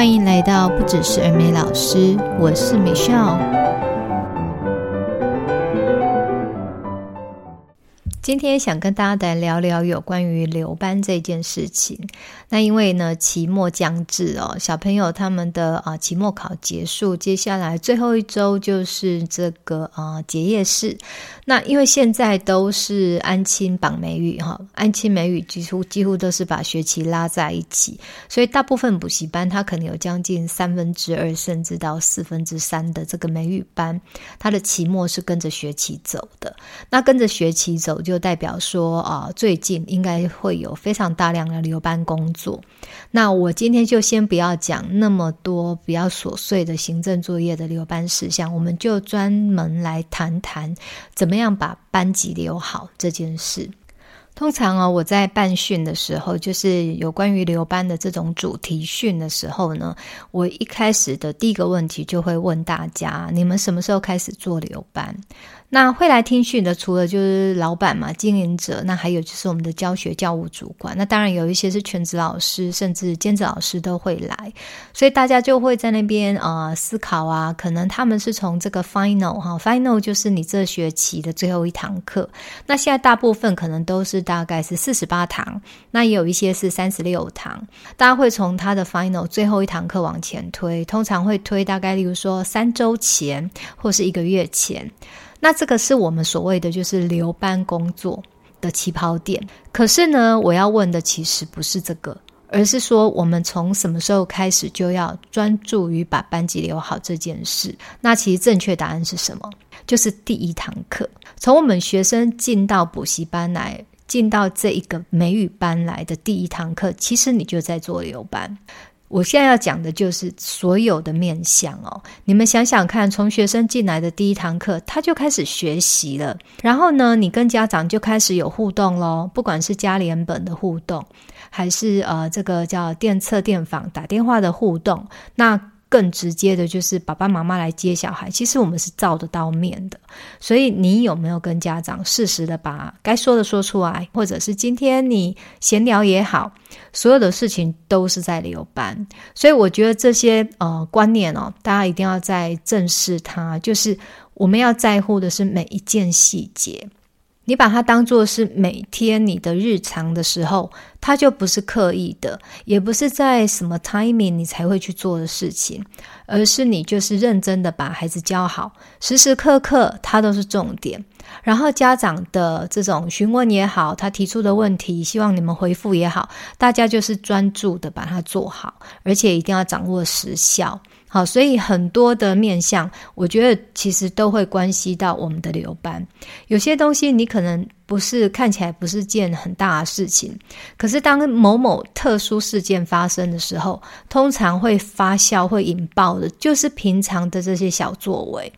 欢迎来到不只是耳美老师，我是美少。今天想跟大家来聊聊有关于留班这件事情。那因为呢，期末将至哦，小朋友他们的啊期末考结束，接下来最后一周就是这个啊结业式。那因为现在都是安亲绑美语哈，安亲美语几乎几乎都是把学期拉在一起，所以大部分补习班它可能有将近三分之二甚至到四分之三的这个美语班，它的期末是跟着学期走的。那跟着学期走就代表说啊，最近应该会有非常大量的留班工作。那我今天就先不要讲那么多比较琐碎的行政作业的留班事项，我们就专门来谈谈怎么样把班级留好这件事。通常啊，我在办训的时候，就是有关于留班的这种主题训的时候呢，我一开始的第一个问题就会问大家：你们什么时候开始做留班？那会来听训的，除了就是老板嘛，经营者，那还有就是我们的教学教务主管。那当然有一些是全职老师，甚至兼职老师都会来，所以大家就会在那边呃思考啊，可能他们是从这个 final 哈，final 就是你这学期的最后一堂课。那现在大部分可能都是大概是四十八堂，那也有一些是三十六堂。大家会从他的 final 最后一堂课往前推，通常会推大概例如说三周前或是一个月前。那这个是我们所谓的就是留班工作的起跑点。可是呢，我要问的其实不是这个，而是说我们从什么时候开始就要专注于把班级留好这件事？那其实正确答案是什么？就是第一堂课。从我们学生进到补习班来，进到这一个美语班来的第一堂课，其实你就在做留班。我现在要讲的就是所有的面向哦，你们想想看，从学生进来的第一堂课，他就开始学习了，然后呢，你跟家长就开始有互动喽，不管是家联本的互动，还是呃这个叫电测电访打电话的互动，那。更直接的就是爸爸妈妈来接小孩，其实我们是照得到面的。所以你有没有跟家长适时的把该说的说出来，或者是今天你闲聊也好，所有的事情都是在留班。所以我觉得这些呃观念哦，大家一定要再正视它，就是我们要在乎的是每一件细节。你把它当作是每天你的日常的时候，它就不是刻意的，也不是在什么 timing 你才会去做的事情，而是你就是认真的把孩子教好，时时刻刻它都是重点。然后家长的这种询问也好，他提出的问题，希望你们回复也好，大家就是专注的把它做好，而且一定要掌握时效。好，所以很多的面相，我觉得其实都会关系到我们的留班。有些东西你可能不是看起来不是件很大的事情，可是当某某特殊事件发生的时候，通常会发酵、会引爆的，就是平常的这些小作为。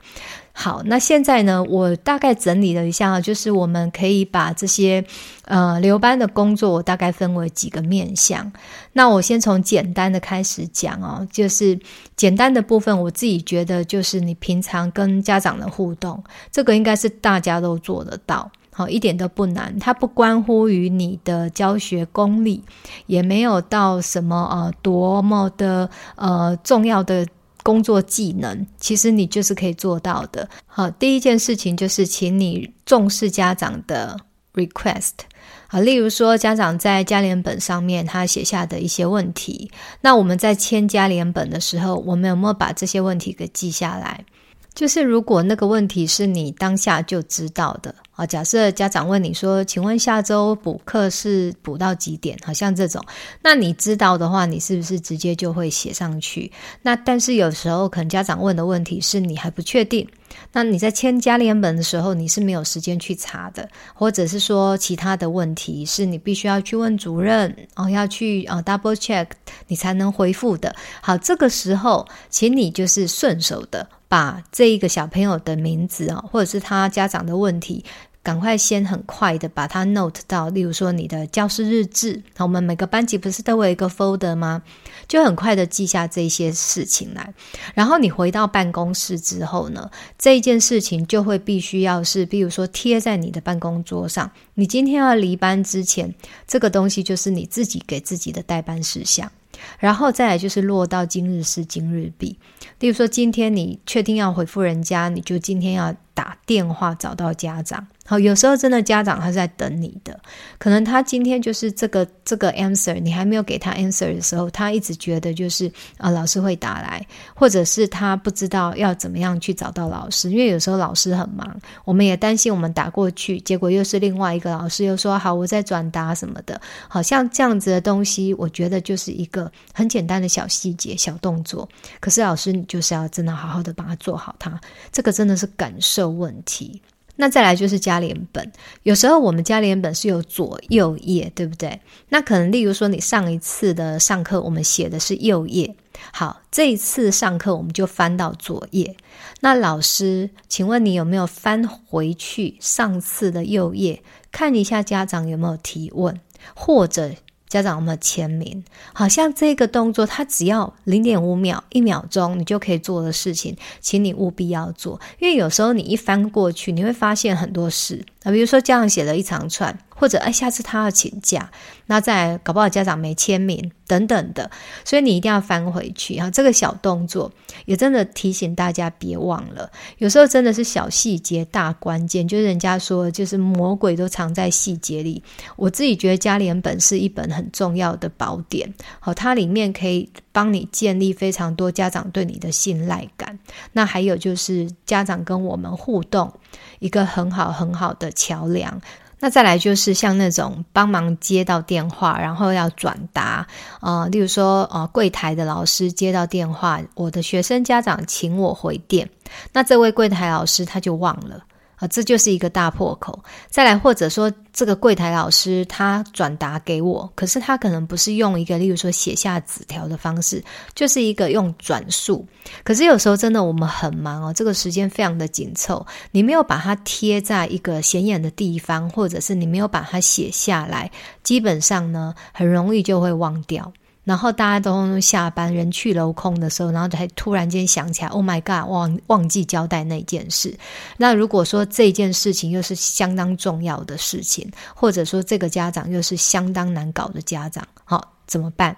好，那现在呢，我大概整理了一下，就是我们可以把这些呃留班的工作，我大概分为几个面向。那我先从简单的开始讲哦，就是简单的部分，我自己觉得就是你平常跟家长的互动，这个应该是大家都做得到，好，一点都不难。它不关乎于你的教学功力，也没有到什么呃多么的呃重要的。工作技能，其实你就是可以做到的。好，第一件事情就是，请你重视家长的 request。好，例如说，家长在家联本上面他写下的一些问题，那我们在签家联本的时候，我们有没有把这些问题给记下来？就是如果那个问题是你当下就知道的啊，假设家长问你说：“请问下周补课是补到几点？”好像这种，那你知道的话，你是不是直接就会写上去？那但是有时候可能家长问的问题是你还不确定，那你在签家联本的时候你是没有时间去查的，或者是说其他的问题是你必须要去问主任哦，要去啊 double check 你才能回复的。好，这个时候请你就是顺手的。把这一个小朋友的名字啊，或者是他家长的问题，赶快先很快的把它 note 到，例如说你的教师日志，我们每个班级不是都有一个 folder 吗？就很快的记下这些事情来。然后你回到办公室之后呢，这一件事情就会必须要是，比如说贴在你的办公桌上。你今天要离班之前，这个东西就是你自己给自己的待班事项。然后再来就是落到今日事今日毕。例如说，今天你确定要回复人家，你就今天要打电话找到家长。好，有时候真的家长他是在等你的，可能他今天就是这个这个 answer，你还没有给他 answer 的时候，他一直觉得就是啊老师会打来，或者是他不知道要怎么样去找到老师，因为有时候老师很忙，我们也担心我们打过去，结果又是另外一个老师又说好我在转达什么的，好像这样子的东西，我觉得就是一个很简单的小细节、小动作，可是老师你就是要真的好好的把它做好，它。这个真的是感受问题。那再来就是加连本，有时候我们加连本是有左右页，对不对？那可能例如说你上一次的上课，我们写的是右页，好，这一次上课我们就翻到左页。那老师，请问你有没有翻回去上次的右页，看一下家长有没有提问，或者？家长有没有签名？好像这个动作，它只要零点五秒、一秒钟，你就可以做的事情，请你务必要做。因为有时候你一翻过去，你会发现很多事啊，比如说家长写了一长串。或者哎，下次他要请假，那再搞不好家长没签名等等的，所以你一定要翻回去哈。这个小动作也真的提醒大家别忘了，有时候真的是小细节大关键，就是人家说就是魔鬼都藏在细节里。我自己觉得家联本是一本很重要的宝典，好，它里面可以帮你建立非常多家长对你的信赖感。那还有就是家长跟我们互动一个很好很好的桥梁。那再来就是像那种帮忙接到电话，然后要转达，呃，例如说，呃，柜台的老师接到电话，我的学生家长请我回电，那这位柜台老师他就忘了。啊，这就是一个大破口。再来，或者说这个柜台老师他转达给我，可是他可能不是用一个，例如说写下纸条的方式，就是一个用转述。可是有时候真的我们很忙哦，这个时间非常的紧凑，你没有把它贴在一个显眼的地方，或者是你没有把它写下来，基本上呢，很容易就会忘掉。然后大家都下班，人去楼空的时候，然后才突然间想起来，Oh my God，忘忘记交代那件事。那如果说这件事情又是相当重要的事情，或者说这个家长又是相当难搞的家长，好，怎么办？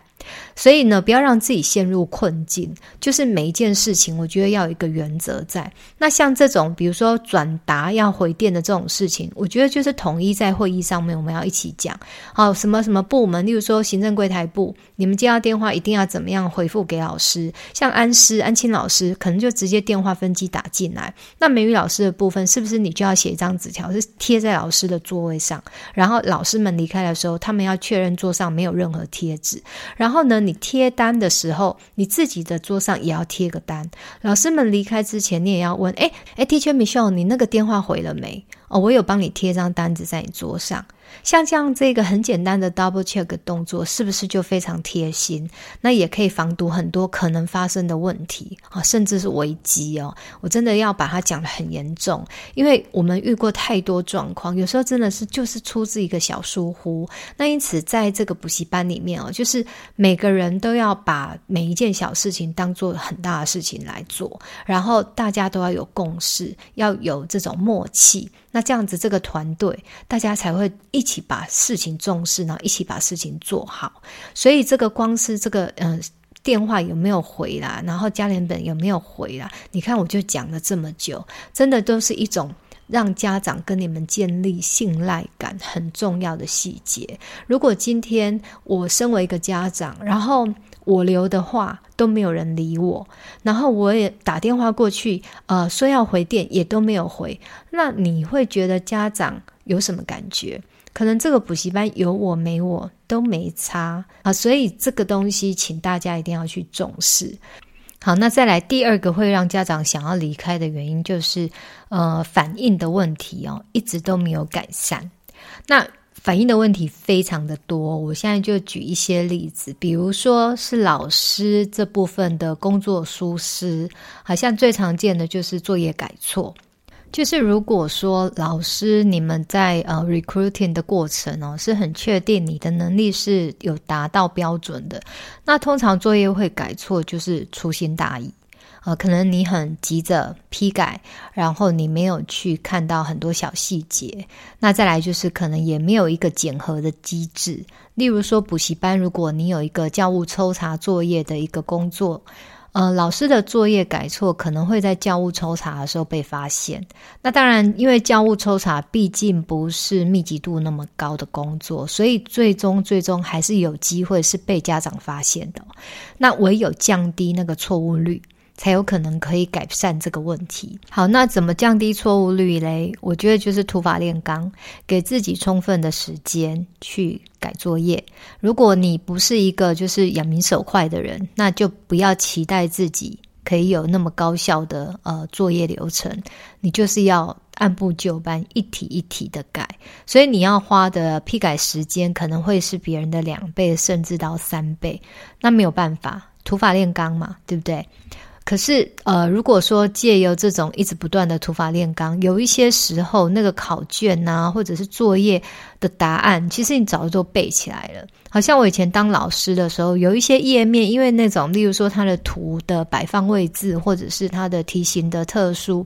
所以呢，不要让自己陷入困境。就是每一件事情，我觉得要有一个原则在。那像这种，比如说转达要回电的这种事情，我觉得就是统一在会议上面，我们要一起讲。好，什么什么部门，例如说行政柜台部，你们接到电话一定要怎么样回复给老师。像安师、安青老师，可能就直接电话分机打进来。那美语老师的部分，是不是你就要写一张纸条，是贴在老师的座位上？然后老师们离开的时候，他们要确认桌上没有任何贴纸。然后呢，你贴单的时候，你自己的桌上也要贴个单。老师们离开之前，你也要问：哎哎，Teacher Michelle，你那个电话回了没？哦，我有帮你贴张单子在你桌上。像这样这个很简单的 double check 动作，是不是就非常贴心？那也可以防堵很多可能发生的问题啊，甚至是危机哦。我真的要把它讲得很严重，因为我们遇过太多状况，有时候真的是就是出自一个小疏忽。那因此，在这个补习班里面哦，就是每个人都要把每一件小事情当做很大的事情来做，然后大家都要有共识，要有这种默契。那这样子，这个团队大家才会一一起把事情重视，然后一起把事情做好。所以，这个光是这个，嗯、呃，电话有没有回啦，然后加联本有没有回啦？你看，我就讲了这么久，真的都是一种让家长跟你们建立信赖感很重要的细节。如果今天我身为一个家长，然后我留的话都没有人理我，然后我也打电话过去，呃，说要回电也都没有回，那你会觉得家长有什么感觉？可能这个补习班有我没我都没差啊，所以这个东西请大家一定要去重视。好，那再来第二个会让家长想要离开的原因就是，呃，反应的问题哦，一直都没有改善。那反映的问题非常的多，我现在就举一些例子，比如说是老师这部分的工作疏失，好像最常见的就是作业改错。就是如果说老师你们在呃 recruiting 的过程哦，是很确定你的能力是有达到标准的，那通常作业会改错就是粗心大意。呃，可能你很急着批改，然后你没有去看到很多小细节。那再来就是可能也没有一个检核的机制，例如说补习班，如果你有一个教务抽查作业的一个工作。呃，老师的作业改错可能会在教务抽查的时候被发现。那当然，因为教务抽查毕竟不是密集度那么高的工作，所以最终最终还是有机会是被家长发现的。那唯有降低那个错误率。才有可能可以改善这个问题。好，那怎么降低错误率嘞？我觉得就是土法炼钢，给自己充分的时间去改作业。如果你不是一个就是眼明手快的人，那就不要期待自己可以有那么高效的呃作业流程。你就是要按部就班，一题一题的改。所以你要花的批改时间可能会是别人的两倍，甚至到三倍。那没有办法，土法炼钢嘛，对不对？可是，呃，如果说借由这种一直不断的土法炼钢，有一些时候那个考卷呐、或者是作业的答案，其实你早就都背起来了。好像我以前当老师的时候，有一些页面，因为那种，例如说它的图的摆放位置，或者是它的题型的特殊，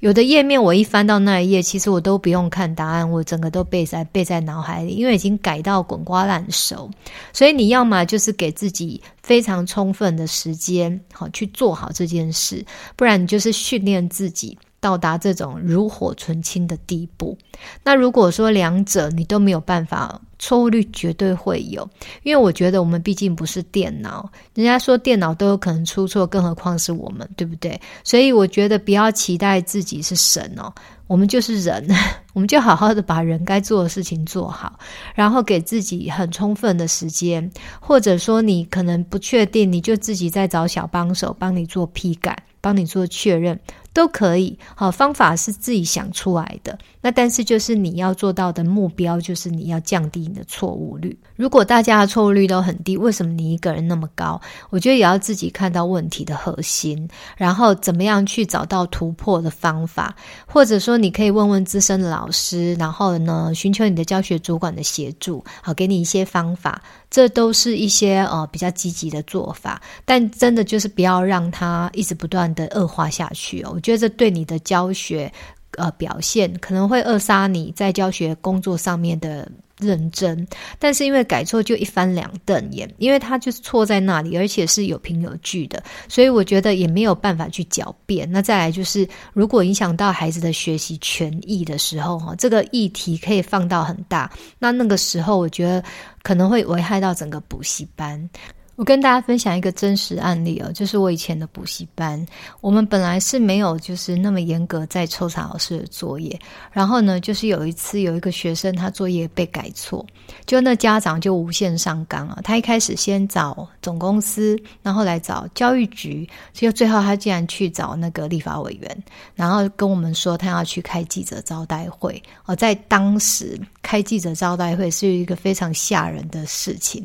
有的页面我一翻到那一页，其实我都不用看答案，我整个都背在背在脑海里，因为已经改到滚瓜烂熟。所以你要么就是给自己非常充分的时间，好去做好这件事，不然你就是训练自己。到达这种炉火纯青的地步，那如果说两者你都没有办法，错误率绝对会有。因为我觉得我们毕竟不是电脑，人家说电脑都有可能出错，更何况是我们，对不对？所以我觉得不要期待自己是神哦，我们就是人，我们就好好的把人该做的事情做好，然后给自己很充分的时间，或者说你可能不确定，你就自己再找小帮手帮你做批改，帮你做确认。都可以，好，方法是自己想出来的。那但是就是你要做到的目标，就是你要降低你的错误率。如果大家的错误率都很低，为什么你一个人那么高？我觉得也要自己看到问题的核心，然后怎么样去找到突破的方法，或者说你可以问问资深的老师，然后呢，寻求你的教学主管的协助，好，给你一些方法。这都是一些呃比较积极的做法，但真的就是不要让它一直不断的恶化下去哦。我觉得这对你的教学呃表现可能会扼杀你在教学工作上面的。认真，但是因为改错就一翻两瞪眼，因为他就是错在那里，而且是有凭有据的，所以我觉得也没有办法去狡辩。那再来就是，如果影响到孩子的学习权益的时候，哈，这个议题可以放到很大，那那个时候我觉得可能会危害到整个补习班。我跟大家分享一个真实案例哦，就是我以前的补习班，我们本来是没有就是那么严格在抽查老师的作业，然后呢，就是有一次有一个学生他作业被改错，就那家长就无限上纲啊，他一开始先找总公司，然后来找教育局，就最后他竟然去找那个立法委员，然后跟我们说他要去开记者招待会。哦，在当时开记者招待会是一个非常吓人的事情，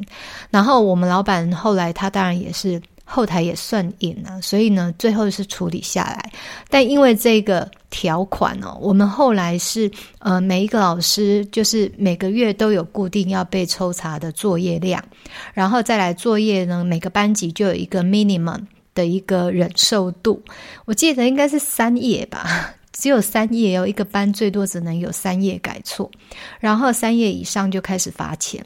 然后我们老板。后来他当然也是后台也算硬了，所以呢，最后是处理下来。但因为这个条款哦，我们后来是呃每一个老师就是每个月都有固定要被抽查的作业量，然后再来作业呢，每个班级就有一个 minimum 的一个忍受度。我记得应该是三页吧，只有三页哦，一个班最多只能有三页改错，然后三页以上就开始罚钱。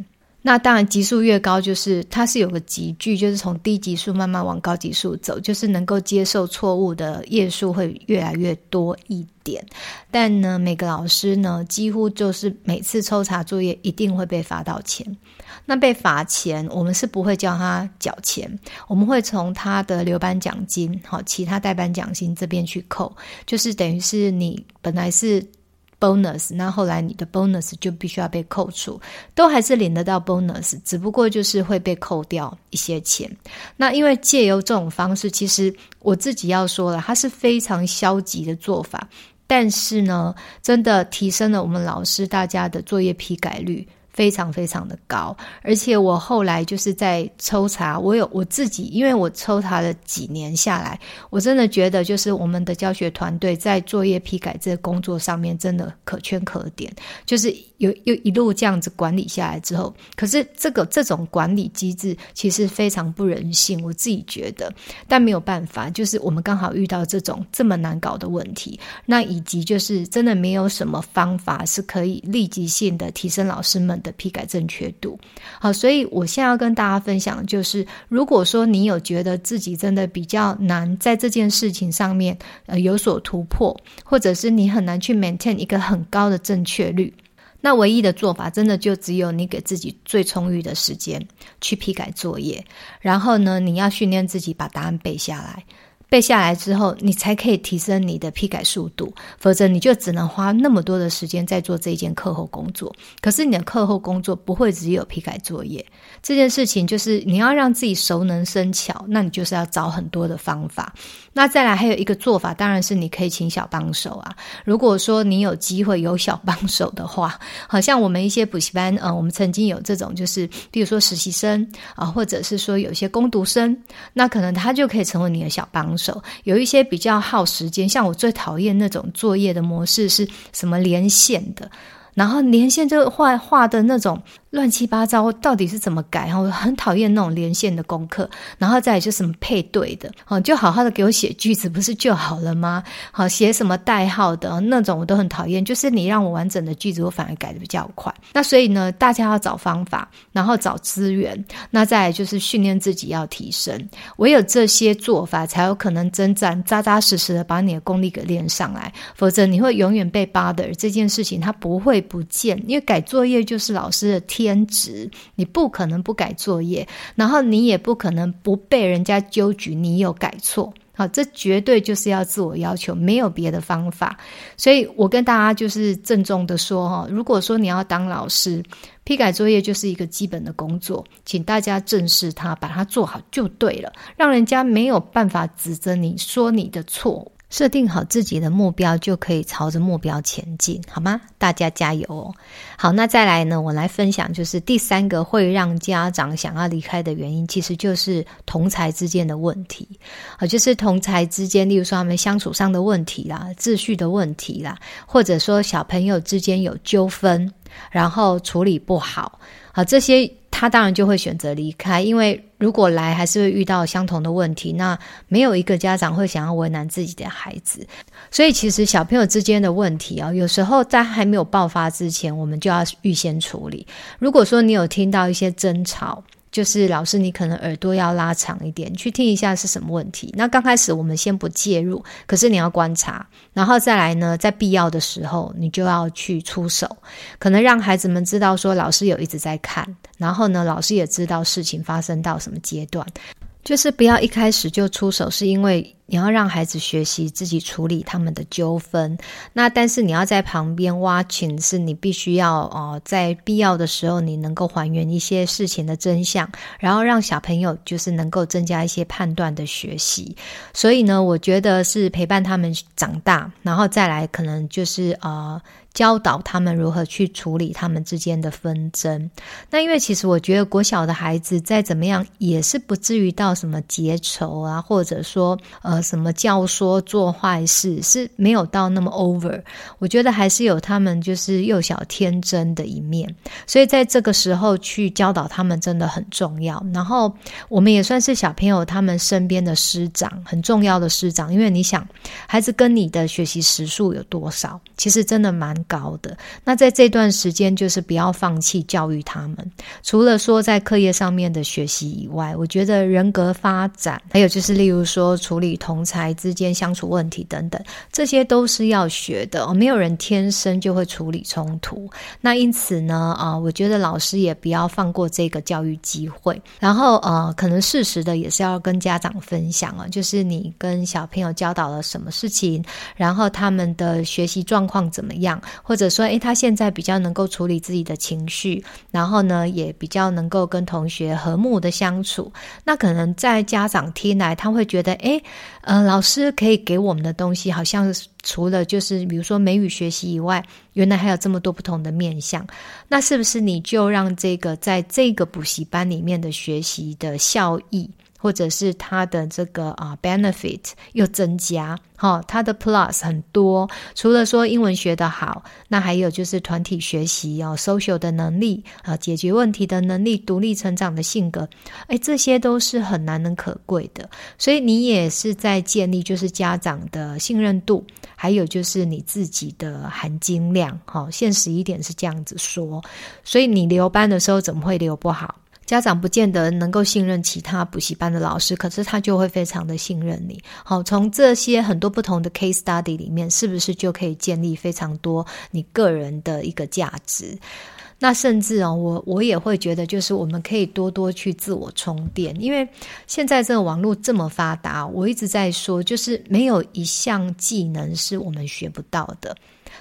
那当然，级数越高，就是它是有个级距，就是从低级数慢慢往高级数走，就是能够接受错误的页数会越来越多一点。但呢，每个老师呢，几乎就是每次抽查作业一定会被罚到钱。那被罚钱，我们是不会叫他缴钱，我们会从他的留班奖金、好其他代班奖金这边去扣，就是等于是你本来是。bonus，那后来你的 bonus 就必须要被扣除，都还是领得到 bonus，只不过就是会被扣掉一些钱。那因为借由这种方式，其实我自己要说了，它是非常消极的做法，但是呢，真的提升了我们老师大家的作业批改率。非常非常的高，而且我后来就是在抽查，我有我自己，因为我抽查了几年下来，我真的觉得就是我们的教学团队在作业批改这工作上面真的可圈可点，就是有有一路这样子管理下来之后，可是这个这种管理机制其实非常不人性，我自己觉得，但没有办法，就是我们刚好遇到这种这么难搞的问题，那以及就是真的没有什么方法是可以立即性的提升老师们的批改正确度，好，所以我现在要跟大家分享，就是如果说你有觉得自己真的比较难在这件事情上面呃有所突破，或者是你很难去 maintain 一个很高的正确率，那唯一的做法真的就只有你给自己最充裕的时间去批改作业，然后呢，你要训练自己把答案背下来。背下来之后，你才可以提升你的批改速度，否则你就只能花那么多的时间在做这一件课后工作。可是你的课后工作不会只有批改作业这件事情，就是你要让自己熟能生巧，那你就是要找很多的方法。那再来还有一个做法，当然是你可以请小帮手啊。如果说你有机会有小帮手的话，好像我们一些补习班，呃，我们曾经有这种，就是比如说实习生啊，或者是说有些工读生，那可能他就可以成为你的小帮手。有一些比较耗时间，像我最讨厌那种作业的模式是什么连线的，然后连线就画画的那种。乱七八糟，到底是怎么改？我很讨厌那种连线的功课，然后再来就什么配对的，哦，就好好的给我写句子，不是就好了吗？好，写什么代号的那种我都很讨厌。就是你让我完整的句子，我反而改得比较快。那所以呢，大家要找方法，然后找资源，那再来就是训练自己要提升。唯有这些做法，才有可能真正扎扎实实的把你的功力给练上来。否则你会永远被 bother 这件事情，它不会不见，因为改作业就是老师的天。职，你不可能不改作业，然后你也不可能不被人家纠举你有改错。好，这绝对就是要自我要求，没有别的方法。所以我跟大家就是郑重的说哈，如果说你要当老师，批改作业就是一个基本的工作，请大家正视它，把它做好就对了，让人家没有办法指责你说你的错。设定好自己的目标，就可以朝着目标前进，好吗？大家加油哦！好，那再来呢？我来分享，就是第三个会让家长想要离开的原因，其实就是同侪之间的问题啊，就是同侪之间，例如说他们相处上的问题啦、秩序的问题啦，或者说小朋友之间有纠纷，然后处理不好啊，这些。他当然就会选择离开，因为如果来还是会遇到相同的问题，那没有一个家长会想要为难自己的孩子。所以，其实小朋友之间的问题啊，有时候在还没有爆发之前，我们就要预先处理。如果说你有听到一些争吵，就是老师，你可能耳朵要拉长一点，去听一下是什么问题。那刚开始我们先不介入，可是你要观察，然后再来呢，在必要的时候，你就要去出手，可能让孩子们知道说老师有一直在看，然后呢，老师也知道事情发生到什么阶段。就是不要一开始就出手，是因为你要让孩子学习自己处理他们的纠纷。那但是你要在旁边 watching，是你必须要呃，在必要的时候，你能够还原一些事情的真相，然后让小朋友就是能够增加一些判断的学习。所以呢，我觉得是陪伴他们长大，然后再来可能就是呃。教导他们如何去处理他们之间的纷争。那因为其实我觉得国小的孩子再怎么样也是不至于到什么结仇啊，或者说呃什么教唆做坏事是没有到那么 over。我觉得还是有他们就是幼小天真的一面，所以在这个时候去教导他们真的很重要。然后我们也算是小朋友他们身边的师长，很重要的师长，因为你想孩子跟你的学习时数有多少，其实真的蛮。高的。那在这段时间，就是不要放弃教育他们。除了说在课业上面的学习以外，我觉得人格发展，还有就是例如说处理同才之间相处问题等等，这些都是要学的。没有人天生就会处理冲突。那因此呢，啊，我觉得老师也不要放过这个教育机会。然后，呃，可能适时的也是要跟家长分享啊，就是你跟小朋友教导了什么事情，然后他们的学习状况怎么样。或者说，诶，他现在比较能够处理自己的情绪，然后呢，也比较能够跟同学和睦的相处。那可能在家长听来，他会觉得，诶，呃，老师可以给我们的东西，好像除了就是比如说美语学习以外，原来还有这么多不同的面向。那是不是你就让这个在这个补习班里面的学习的效益，或者是他的这个啊 benefit 又增加，哈，他的 plus 很多。除了说英文学得好，那还有就是团体学习哦，social 的能力啊，解决问题的能力，独立成长的性格，哎，这些都是很难能可贵的。所以你也是在建立就是家长的信任度，还有就是你自己的含金量。哈，现实一点是这样子说。所以你留班的时候怎么会留不好？家长不见得能够信任其他补习班的老师，可是他就会非常的信任你。好，从这些很多不同的 case study 里面，是不是就可以建立非常多你个人的一个价值？那甚至啊，我我也会觉得，就是我们可以多多去自我充电，因为现在这个网络这么发达，我一直在说，就是没有一项技能是我们学不到的。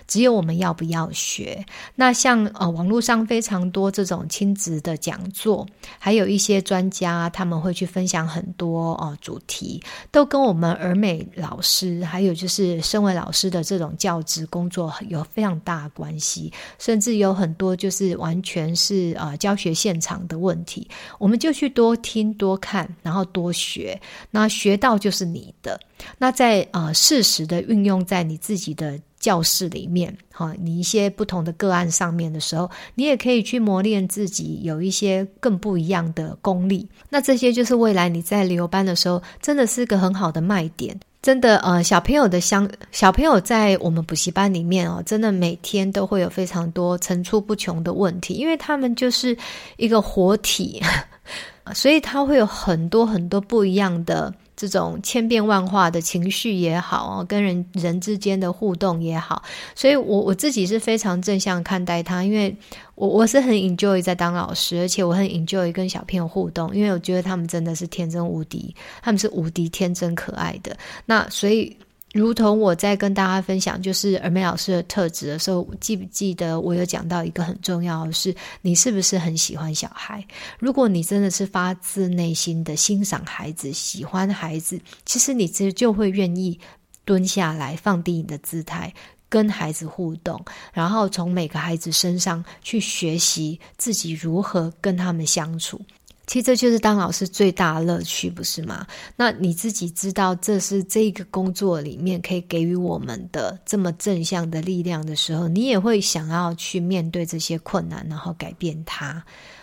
只有我们要不要学？那像呃网络上非常多这种亲子的讲座，还有一些专家他们会去分享很多哦、呃、主题，都跟我们儿美老师还有就是身为老师的这种教职工作有非常大关系，甚至有很多就是完全是呃教学现场的问题，我们就去多听多看，然后多学，那学到就是你的。那在呃适时的运用在你自己的。教室里面，哈，你一些不同的个案上面的时候，你也可以去磨练自己，有一些更不一样的功力。那这些就是未来你在留班的时候，真的是个很好的卖点。真的，呃，小朋友的相小朋友在我们补习班里面哦，真的每天都会有非常多层出不穷的问题，因为他们就是一个活体，所以他会有很多很多不一样的。这种千变万化的情绪也好，跟人人之间的互动也好，所以我我自己是非常正向看待他，因为我我是很 enjoy 在当老师，而且我很 enjoy 跟小朋友互动，因为我觉得他们真的是天真无敌，他们是无敌天真可爱的，那所以。如同我在跟大家分享，就是儿美老师的特质的时候，记不记得我有讲到一个很重要的是，你是不是很喜欢小孩？如果你真的是发自内心的欣赏孩子、喜欢孩子，其实你其实就会愿意蹲下来，放低你的姿态，跟孩子互动，然后从每个孩子身上去学习自己如何跟他们相处。其实这就是当老师最大的乐趣，不是吗？那你自己知道这是这个工作里面可以给予我们的这么正向的力量的时候，你也会想要去面对这些困难，然后改变它。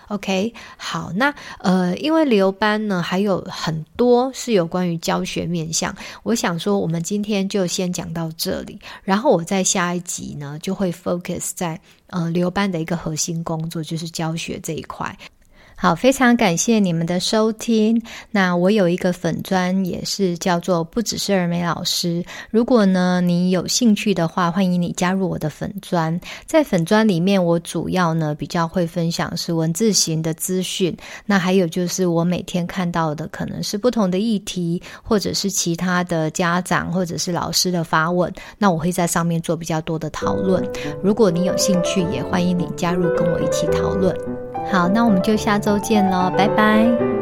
OK，好，那呃，因为留班呢还有很多是有关于教学面向，我想说我们今天就先讲到这里，然后我在下一集呢就会 focus 在呃留班的一个核心工作，就是教学这一块。好，非常感谢你们的收听。那我有一个粉砖，也是叫做不只是二美老师。如果呢你有兴趣的话，欢迎你加入我的粉砖。在粉砖里面，我主要呢比较会分享是文字型的资讯。那还有就是我每天看到的可能是不同的议题，或者是其他的家长或者是老师的发问。那我会在上面做比较多的讨论。如果你有兴趣，也欢迎你加入跟我一起讨论。好，那我们就下周见喽，拜拜。